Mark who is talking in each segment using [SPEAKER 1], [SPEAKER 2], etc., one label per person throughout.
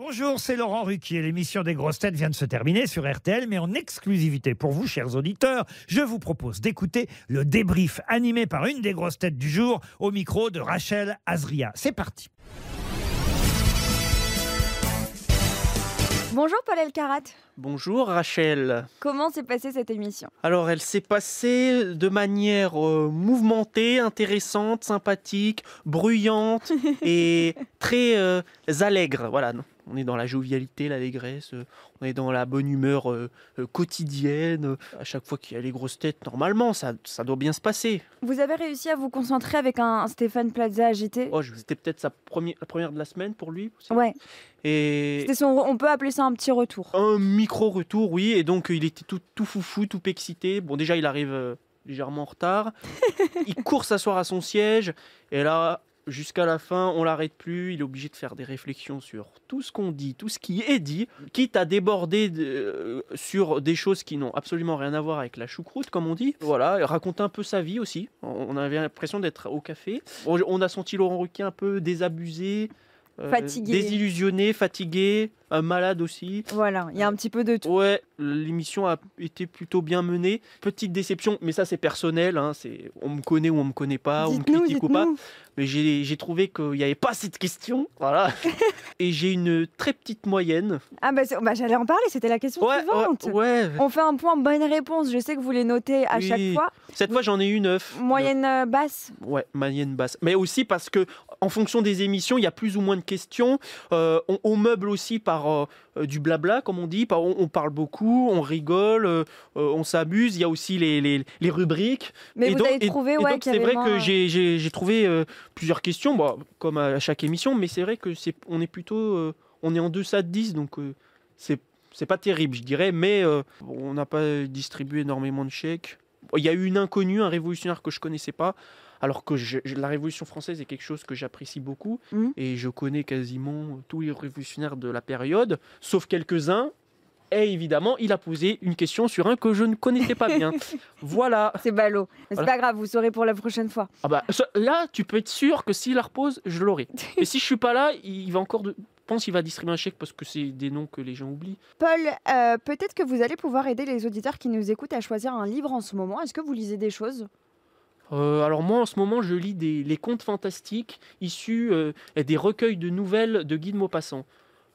[SPEAKER 1] Bonjour, c'est Laurent Ruquier. L'émission des grosses têtes vient de se terminer sur RTL, mais en exclusivité pour vous, chers auditeurs, je vous propose d'écouter le débrief animé par une des grosses têtes du jour au micro de Rachel Azria. C'est parti.
[SPEAKER 2] Bonjour Paul Elkarat.
[SPEAKER 3] Bonjour Rachel.
[SPEAKER 2] Comment s'est passée cette émission?
[SPEAKER 3] Alors elle s'est passée de manière euh, mouvementée, intéressante, sympathique, bruyante et très euh, allègre. Voilà, on est dans la jovialité, l'allégresse, euh, on est dans la bonne humeur euh, euh, quotidienne. À chaque fois qu'il y a les grosses têtes, normalement, ça, ça doit bien se passer.
[SPEAKER 2] Vous avez réussi à vous concentrer avec un, un Stéphane Plaza agité
[SPEAKER 3] Oh, c'était peut-être sa première, la première de la semaine pour lui.
[SPEAKER 2] Ouais,
[SPEAKER 3] Et
[SPEAKER 2] son, on peut appeler ça un petit retour.
[SPEAKER 3] un micro-retour, oui. Et donc, il était tout, tout foufou, tout excité. Bon, déjà, il arrive légèrement en retard. il court s'asseoir à son siège. Et là, jusqu'à la fin, on l'arrête plus. Il est obligé de faire des réflexions sur tout ce qu'on dit, tout ce qui est dit, quitte à déborder de- euh, sur des choses qui n'ont absolument rien à voir avec la choucroute, comme on dit. Voilà, raconter un peu sa vie aussi. On avait l'impression d'être au café. On on a senti Laurent Ruquier un peu désabusé. euh,
[SPEAKER 2] Fatigué.
[SPEAKER 3] Désillusionné, fatigué, euh, malade aussi.
[SPEAKER 2] Voilà, il y a un petit peu de tout.
[SPEAKER 3] Ouais, l'émission a été plutôt bien menée. Petite déception, mais ça c'est personnel. Hein, c'est on me connaît ou on me connaît pas, on me critique ou pas. Mais j'ai trouvé qu'il n'y avait pas cette question. Voilà. Et j'ai une très petite moyenne.
[SPEAKER 2] Ah bah, bah, j'allais en parler, c'était la question
[SPEAKER 3] Ouais,
[SPEAKER 2] suivante.
[SPEAKER 3] ouais, ouais.
[SPEAKER 2] On fait un point bonne réponse, je sais que vous les notez à
[SPEAKER 3] Oui.
[SPEAKER 2] chaque fois.
[SPEAKER 3] Cette fois j'en ai eu neuf.
[SPEAKER 2] Moyenne euh, basse
[SPEAKER 3] Ouais, moyenne basse. Mais aussi parce que en fonction des émissions, il y a plus ou moins de questions. Euh, on, on meuble aussi par euh, euh, du blabla, comme on dit. Par, on, on parle beaucoup, on rigole, euh, on s'amuse. Il y a aussi les, les, les rubriques.
[SPEAKER 2] Mais
[SPEAKER 3] Et
[SPEAKER 2] vous
[SPEAKER 3] donc-
[SPEAKER 2] avez trouvé,
[SPEAKER 3] et
[SPEAKER 2] ouais,
[SPEAKER 3] donc
[SPEAKER 2] y
[SPEAKER 3] c'est vrai que
[SPEAKER 2] moins-
[SPEAKER 3] j'ai- trouvé plusieurs questions, bon, comme à chaque émission, mais c'est vrai que c'est on est plutôt on est en deçà de 10, donc euh, c'est c'est pas terrible, je dirais, mais euh, on n'a pas distribué énormément de chèques. Il y a eu une inconnue, un révolutionnaire que je connaissais pas, alors que je- je- la Révolution française est quelque chose que j'apprécie beaucoup,
[SPEAKER 2] Mhm.
[SPEAKER 3] et je connais quasiment tous les révolutionnaires de la période, sauf quelques-uns. Et évidemment, il a posé une question sur un que je ne connaissais pas bien. voilà.
[SPEAKER 2] C'est ballot. Mais c'est
[SPEAKER 3] Voilà.
[SPEAKER 2] pas grave, vous saurez pour la prochaine fois.
[SPEAKER 3] Ah bah, là, tu peux être sûr que s'il la repose, je l'aurai. Et si je suis pas là, il va encore. De... Je pense qu'il va distribuer un chèque parce que c'est des noms que les gens oublient.
[SPEAKER 2] Paul, euh, peut-être que vous allez pouvoir aider les auditeurs qui nous écoutent à choisir un livre en ce moment. Est-ce que vous lisez des choses?
[SPEAKER 3] Euh, alors moi, en ce moment, je lis des, les contes fantastiques issus euh, des recueils de nouvelles de Guy de Maupassant.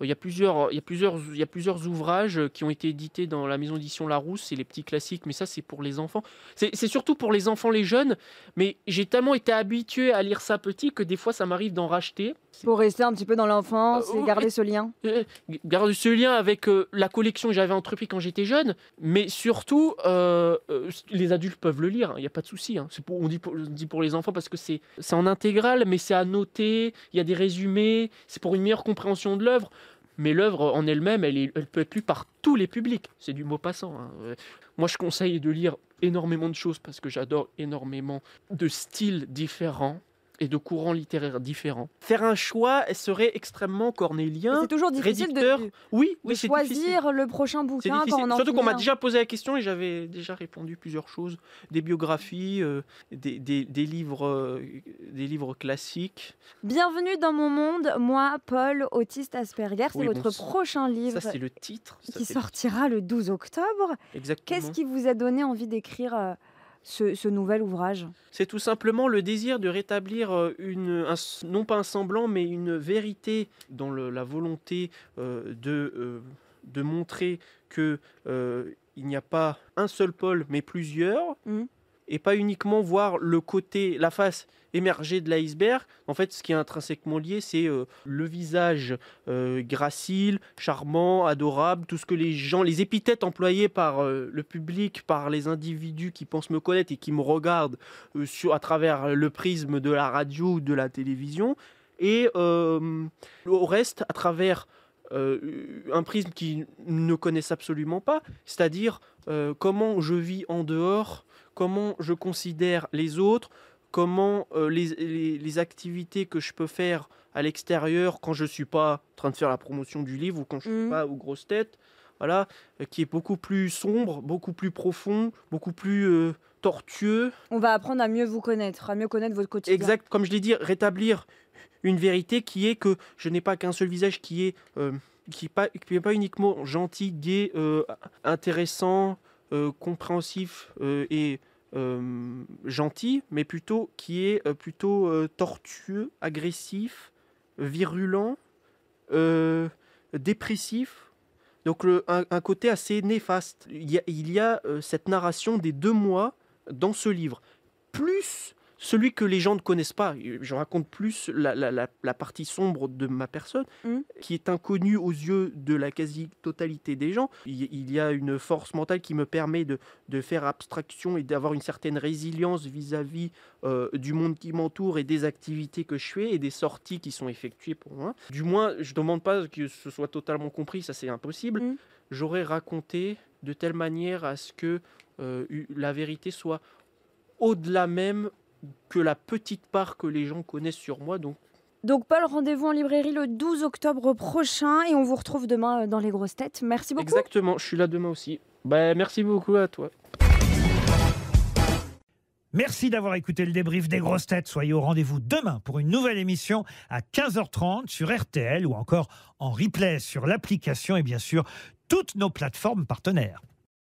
[SPEAKER 3] Euh, Il y, a plusieurs, il, y a plusieurs, il y a plusieurs ouvrages euh, qui ont été édités dans la maison d'édition Larousse, c'est les petits classiques, mais ça c'est pour les enfants. C'est surtout pour les enfants, les jeunes, mais j'ai tellement été habitué à lire ça petit que des fois ça m'arrive d'en racheter.
[SPEAKER 2] Pour rester un petit peu dans l'enfance
[SPEAKER 3] Euh,
[SPEAKER 2] et garder ce lien
[SPEAKER 3] Euh, garde ce lien avec euh, la collection que j'avais entrepris quand j'étais jeune, mais surtout, euh, euh, les adultes peuvent le lire, il n'y a pas de souci. hein. On, dit pour, on dit pour les enfants parce que c'est c'est en intégrale, mais c'est à noter, il y a des résumés, c'est pour une meilleure compréhension de l'œuvre. Mais l'œuvre en elle-même, elle, peut être lue par tous les publics. C'est du mot passant. hein. Euh, Moi, je conseille de lire énormément de choses parce que j'adore énormément de styles différents et de courants littéraires différents. Faire un choix serait extrêmement cornélien.
[SPEAKER 2] C'est toujours difficile de,
[SPEAKER 3] rédicteur.
[SPEAKER 2] de
[SPEAKER 3] Oui, oui, c'est difficile.
[SPEAKER 2] choisir le prochain bouquin quand on en
[SPEAKER 3] Surtout qu'on m'a déjà posé la question et j'avais déjà répondu plusieurs choses. Des biographies, euh, des, des- des livres, euh, des livres classiques.
[SPEAKER 2] Bienvenue dans mon monde, moi, Paul, autiste Asperger. C'est
[SPEAKER 3] Oui,
[SPEAKER 2] votre
[SPEAKER 3] bon, ça-
[SPEAKER 2] prochain livre
[SPEAKER 3] Ça, c'est le titre. ça,
[SPEAKER 2] qui sortira le 12 octobre.
[SPEAKER 3] Exactement.
[SPEAKER 2] Qu'est-ce qui vous a donné envie d'écrire euh, ce, ce nouvel ouvrage
[SPEAKER 3] C'est tout simplement le désir de rétablir euh, une, un non pas un semblant, mais une vérité dans le- la volonté euh, de, euh, de montrer que euh, il n'y a pas un seul pôle, mais plusieurs,
[SPEAKER 2] Mhm.
[SPEAKER 3] Et pas uniquement voir le côté, la face émergée de l'iceberg. En fait, ce qui est intrinsèquement lié, c'est euh, le visage euh, gracile, charmant, adorable, tout ce que les gens, les épithètes employées par euh, le public, par les individus qui pensent me connaître et qui me regardent euh, sur, à travers le prisme de la radio ou de la télévision, et au reste à travers euh, un prisme qu'ils ne connaissent absolument pas, c'est-à-dire euh, comment je vis en dehors, comment je considère les autres, comment euh, les, les- les activités que je peux faire à l'extérieur quand je suis pas en train de faire la promotion du livre ou quand je suis
[SPEAKER 2] Mhm.
[SPEAKER 3] pas aux grosses têtes, voilà, qui est beaucoup plus sombre, beaucoup plus profond, beaucoup plus tortueux.
[SPEAKER 2] On va apprendre à mieux vous connaître, à mieux connaître votre quotidien.
[SPEAKER 3] Exact, comme je l'ai dit, rétablir une vérité qui est que je n'ai pas qu'un seul visage qui est euh, qui n'est pas, uniquement gentil, gai, euh, intéressant, euh, compréhensif et gentil, mais plutôt qui est plutôt tortueux, agressif, virulent, dépressif. Donc un, côté assez néfaste. Il y a, il y a, cette narration des deux mois dans ce livre. Plus celui que les gens ne connaissent pas. Je raconte plus la, la- la- la partie sombre de ma personne,
[SPEAKER 2] Mhm.
[SPEAKER 3] qui est inconnue aux yeux de la quasi-totalité des gens. Il, il y a une force mentale qui me permet de, de faire abstraction et d'avoir une certaine résilience vis-à-vis euh, du monde qui m'entoure et des activités que je fais et des sorties qui sont effectuées pour moi. Du moins, je ne demande pas que ce soit totalement compris, ça c'est impossible.
[SPEAKER 2] Mhm.
[SPEAKER 3] J'aurais raconté de telle manière à ce que euh, la vérité soit au-delà même que la petite part que les gens connaissent sur moi. Donc,
[SPEAKER 2] Donc Paul, rendez-vous en librairie le 12 octobre prochain et on vous retrouve demain euh, dans les grosses têtes. Merci beaucoup.
[SPEAKER 3] exactement, je suis là demain aussi. Bah, merci beaucoup à toi.
[SPEAKER 1] Merci d'avoir écouté le débrief des grosses têtes. Soyez au rendez-vous demain pour une nouvelle émission à 15h30 sur RTL ou encore en replay sur l'application et bien sûr toutes nos plateformes partenaires.